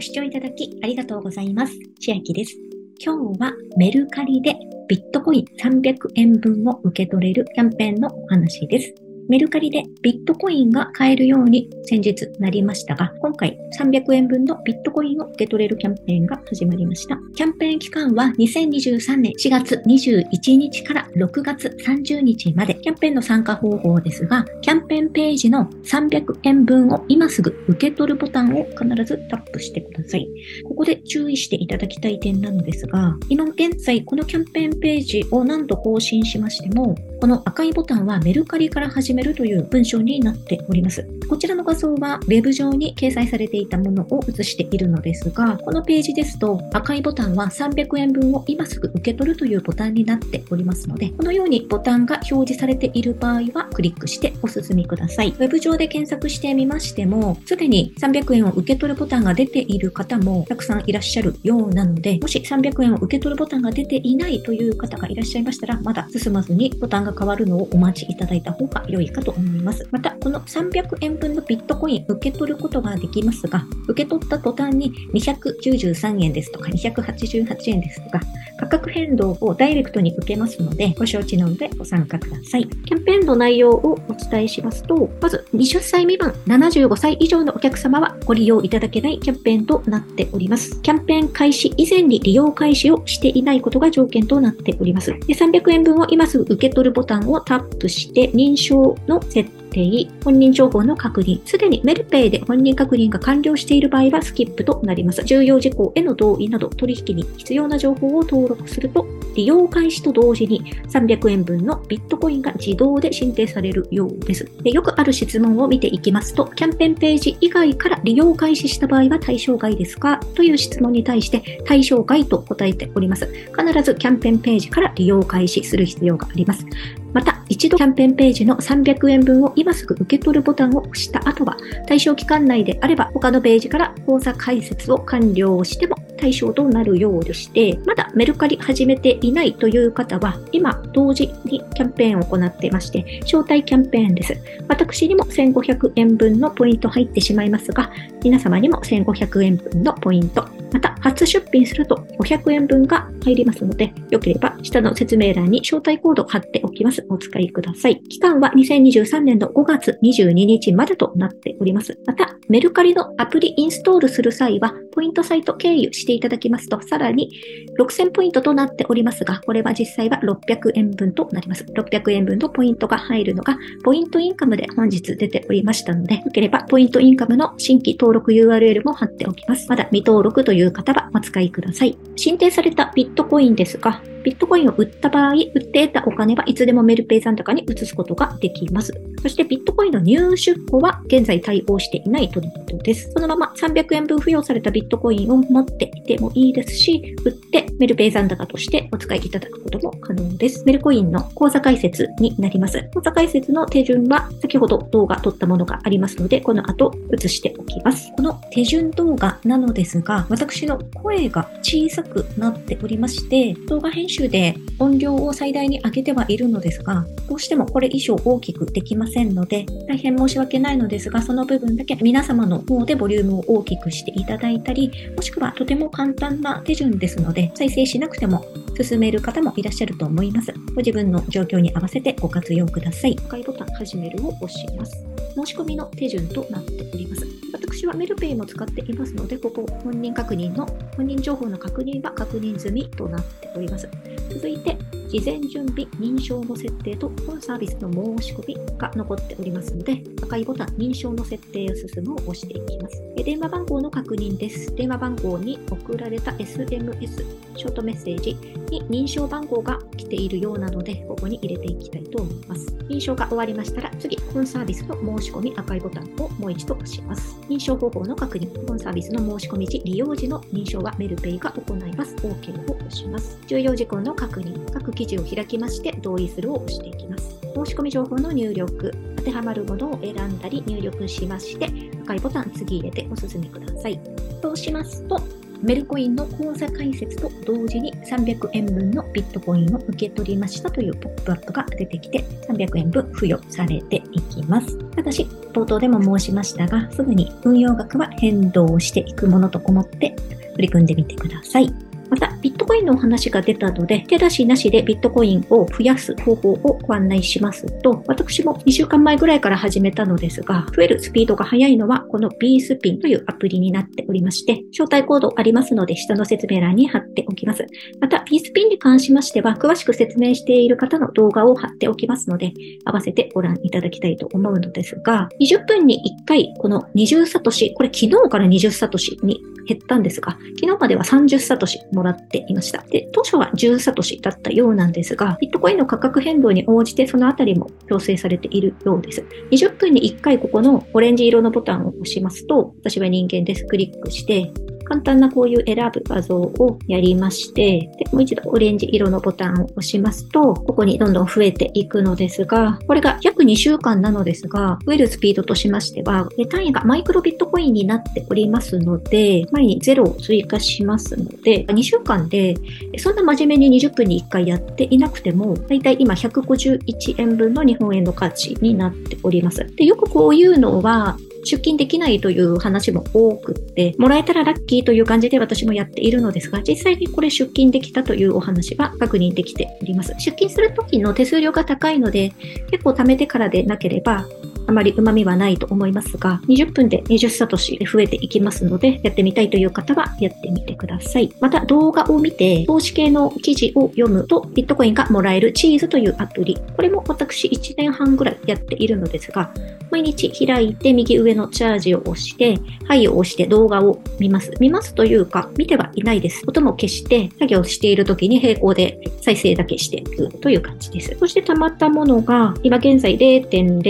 ご視聴いただきありがとうございます。千秋です。今日はメルカリでビットコイン300円分を受け取れるキャンペーンのお話です。メルカリでビットコインが買えるように先日なりましたが、今回300円分のビットコインを受け取れるキャンペーンが始まりました。キャンペーン期間は2023年4月21日から6月30日まで、キャンペーンの参加方法ですが、キャンペーンページの300円分を今すぐ受け取るボタンを必ずタップしてください。ここで注意していただきたい点なのですが、今現在このキャンペーンページを何度更新しましても、この赤いボタンはメルカリから始めるという文章になっております。こちらの画像は Web 上に掲載されていたものを映しているのですが、このページですと赤いボタンは300円分を今すぐ受け取るというボタンになっておりますので、このようにボタンが表示されている場合はクリックしてお進みください。Web 上で検索してみましても、すでに300円を受け取るボタンが出ている方もたくさんいらっしゃるようなので、もし300円を受け取るボタンが出ていないという方がいらっしゃいましたら、まだ進まずにボタンがが変わるのをお待ちいただいた方が良いかと思います。また、この300円分のビットコイン受け取ることができますが、受け取った途端に293円ですとか288円ですとか、価格変動をダイレクトに受けますので、ご承知の上ご参加ください。キャンペーンの内容をお伝えしますと、まず20歳未満、75歳以上のお客様はご利用いただけないキャンペーンとなっております。キャンペーン開始以前に利用開始をしていないことが条件となっております。で300円分を今すぐ受け取るボタンをタップして認証の設定、本人情報の確認、すでにメルペイで本人確認が完了している場合はスキップとなります。重要事項への同意など取引に必要な情報を登録すると、利用開始と同時に300円分のビットコインが自動で申請されるようです。でよくある質問を見ていきますと、キャンペーンページ以外から利用開始した場合は対象外ですかという質問に対して対象外と答えております。必ずキャンペーンページから利用開始する必要があります。また、一度キャンペーンページの300円分を今すぐ受け取るボタンを押した後は、対象期間内であれば他のページから口座開設を完了しても対象となるようでして、まだメルカリ始めていないという方は、今同時にキャンペーンを行っていまして、招待キャンペーンです。私にも1500円分のポイント入ってしまいますが、皆様にも1500円分のポイント、また初出品すると500円分が入りますので、よければ下の説明欄に招待コードを貼っておきます。お使いください。期間は2023年の5月22日までとなっております。また、メルカリのアプリインストールする際は、ポイントサイト経由していただきますと、さらに6000ポイントとなっておりますが、これは実際は600円分となります。600円分のポイントが入るのが、ポイントインカムで本日出ておりましたので、よければポイントインカムの新規登録 URL も貼っておきます。まだ未登録といういう方はお使いください。申請されたビットコインですが、ビットコインを売った場合、売って得たお金はいつでもメルペイ残高に移すことができます。そしてビットコインの入手庫は現在対応していないとのことです。そのまま300円分付与されたビットコインを持っていてもいいですし、売ってメルペイ残高としてお使いいただくことも可能です。メルコインの口座開設になります。口座開設の手順は先ほど動画撮ったものがありますので、この後映しておきます。この手順動画なのですが、私の声が小さくなっておりまして、動画編集で音量を最大に上げてはいるのですが、どうしてもこれ以上大きくできませんので、大変申し訳ないのですが、その部分だけ皆様の方でボリュームを大きくしていただいたり、もしくはとても簡単な手順ですので、再生しなくても進める方もいらっしゃると思います。ご自分の状況に合わせてご活用ください。赤いボタン、始めるを押します。申し込みの手順となっております。私はメルペイも使っていますので、ここ本人確認の本人情報の確認は確認済みとなっております。続いて、事前準備、認証の設定と本サービスの申し込みが残っておりますので、赤いボタン、認証の設定を進むを押していきます。電話番号の確認です。電話番号に送られた SMS、ショートメッセージに認証番号が来ているようなので、ここに入れていきたいと思います。認証が終わりましたら、次、本サービスの申し込み赤いボタンをもう一度押します。認証方法の確認、本サービスの申し込み時、利用時の認証はメルペイが行います。OK を押します。重要事項の確認、各記事を開きまして同意するを押していきます。申し込み情報の入力、当てはまるものを選んだり入力しまして、赤いボタン次入れてお進みください。そうしますと、メルコインの口座開設と同時に300円分のビットコインを受け取りましたというポップアップが出てきて300円分付与されていきます。ただし、冒頭でも申しましたが、すぐに運用額は変動していくものと思って取り組んでみてください。また、ビットコインのお話が出たので、手出しなしでビットコインを増やす方法をご案内しますと、私も2週間前ぐらいから始めたのですが、増えるスピードが速いのはこの B スピンというアプリになっておりまして、招待コードありますので、下の説明欄に貼っておきます。また、B スピンに関しましては、詳しく説明している方の動画を貼っておきますので、合わせてご覧いただきたいと思うのですが、20分に1回、この20サトシ、これ昨日から20サトシに減ったんですが、昨日までは30サトシもらっていました。で、当初は10サトシだったようなんですが、ビットコインの価格変動に応じてそのあたりも調整されているようです。20分に1回ここのオレンジ色のボタンを押しますと、私は人間です。クリックして、簡単なこういう選ぶ画像をやりまして、でもう一度オレンジ色のボタンを押しますと、ここにどんどん増えていくのですが、これが約2週間なのですが、増えるスピードとしましては、単位がマイクロビットコインになっておりますので、前に0を追加しますので、2週間でそんな真面目に20分に1回やっていなくても、だいたい今151円分の日本円の価値になっております。でよくこういうのは、出勤できないという話も多くって、もらえたらラッキーという感じで私もやっているのですが、実際にこれ出勤できたというお話は確認できております。出勤する時の手数料が高いので、結構貯めてからでなければ、あまり旨味はないと思いますが、20分で20サトシで増えていきますので、やってみたいという方はやってみてください。また動画を見て、投資系の記事を読むと、ビットコインがもらえるチーズというアプリ。これも私1年半ぐらいやっているのですが、毎日開いて右上のチャージを押して、はいを押して動画を見ます。見ますというか、見てはいないです。音も消して、作業している時に並行で再生だけしていくという感じです。そして溜まったものが、今現在0.000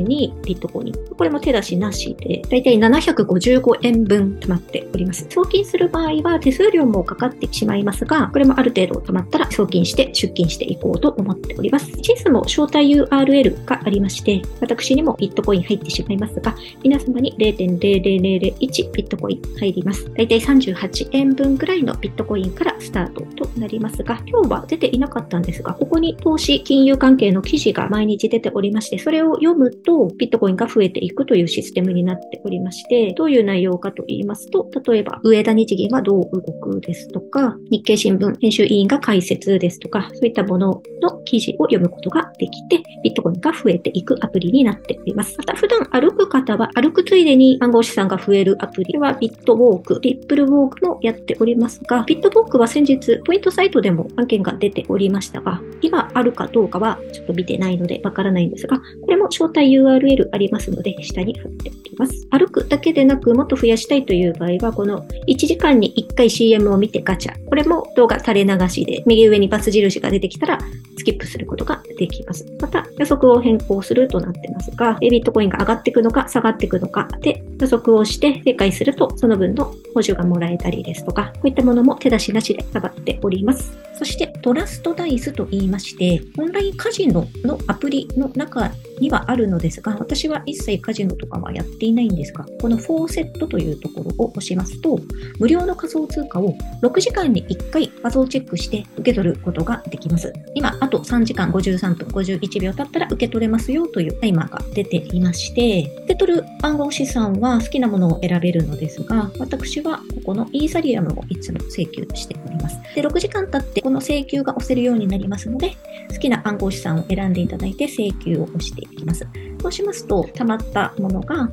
2ビットコイン。これも手出しなしで、だいたい755円分貯まっております。送金する場合は手数料もかかってしまいますが、これもある程度貯まったら送金して出金していこうと思っております。地図も招待 URL がありまして、私にもビットコイン入ってしまいますが、皆様に0.00001ビットコイン入ります。だいたい38円分ぐらいのビットコインからスタートとなりますが、今日は出ていなかったんですが、ここに投資金融関係の記事が毎日出ておりまして、それを読むと、ビットコインが増えていくというシステムになっておりまして、どういう内容かと言いますと、例えば、上田日銀はどう動くですとか、日経新聞編集委員が解説ですとか、そういったものの記事を読むことができて、ビットコインが増えていくアプリになっております。また、普段歩く方は、歩くついでに暗号資産が増えるアプリはビットウォーク、リップルウォークもやっておりますが、ビットウォークは先日、ポイントサイトでも案件が出ておりましたが、今あるかどうかはちょっと見てないのでわからないんですが、これも招待 URL ありますので、下に貼っておきます。歩くだけでなく、もっと増やしたいという場合は、この1時間に1回 CM を見てガチャ。これも動画垂れ流しで、右上にバツ印が出てきたら、スキップすることができます。また、予測を変更するとなってますが、ビットコインが上がっていくのか、下がっていくのかで、予測をして正解すると、その分の補助がもらえたりですとか、こういったものも手出しなしで下がっております。そして、トラストダイスと言いまして、オンラインカジノのアプリの中にはあるのですが、私は一切カジノとかはやっていないんですが、このフォーセットというところを押しますと、無料の仮想通貨を6時間に1回画像チェックして受け取ることができます。今、あと3時間53分51秒経ったら受け取れますよというタイマーが出ていまして、受け取る暗号資産は好きなものを選べるのですが、私はここのイーサリアムをいつも請求しております。で、6時間経ってこの請求が押せるようになりますので、好きな暗号資産を選んでいただいて請求を押していきます。そうしますと、溜まったものが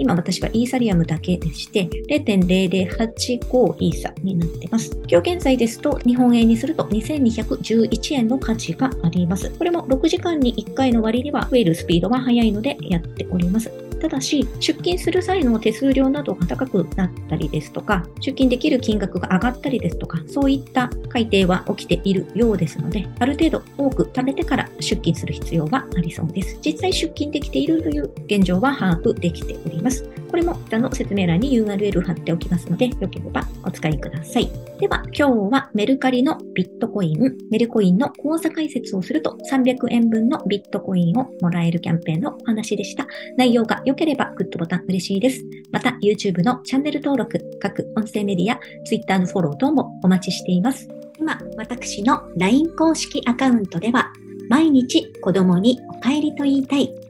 今私はイーサリアムだけでして0.0085イーサになってます。今日現在ですと日本円にすると2211円の価値があります。これも6時間に1回の割には増えるスピードが速いのでやっております。ただし、出勤する際の手数料などが高くなったりですとか、出勤できる金額が上がったりですとか、そういった改定は起きているようですので、ある程度多く貯めてから出勤する必要はありそうです。実際出勤できているという現状は把握できております。これも下の説明欄に URL 貼っておきますので、よければお使いください。では、今日はメルカリのビットコイン、メルコインの口座開設をすると300円分のビットコインをもらえるキャンペーンのお話でした。内容が良ければグッドボタン嬉しいです。また、YouTube のチャンネル登録、各音声メディア、Twitter のフォロー等もお待ちしています。今、私の LINE 公式アカウントでは、毎日子供にお帰りと言いたい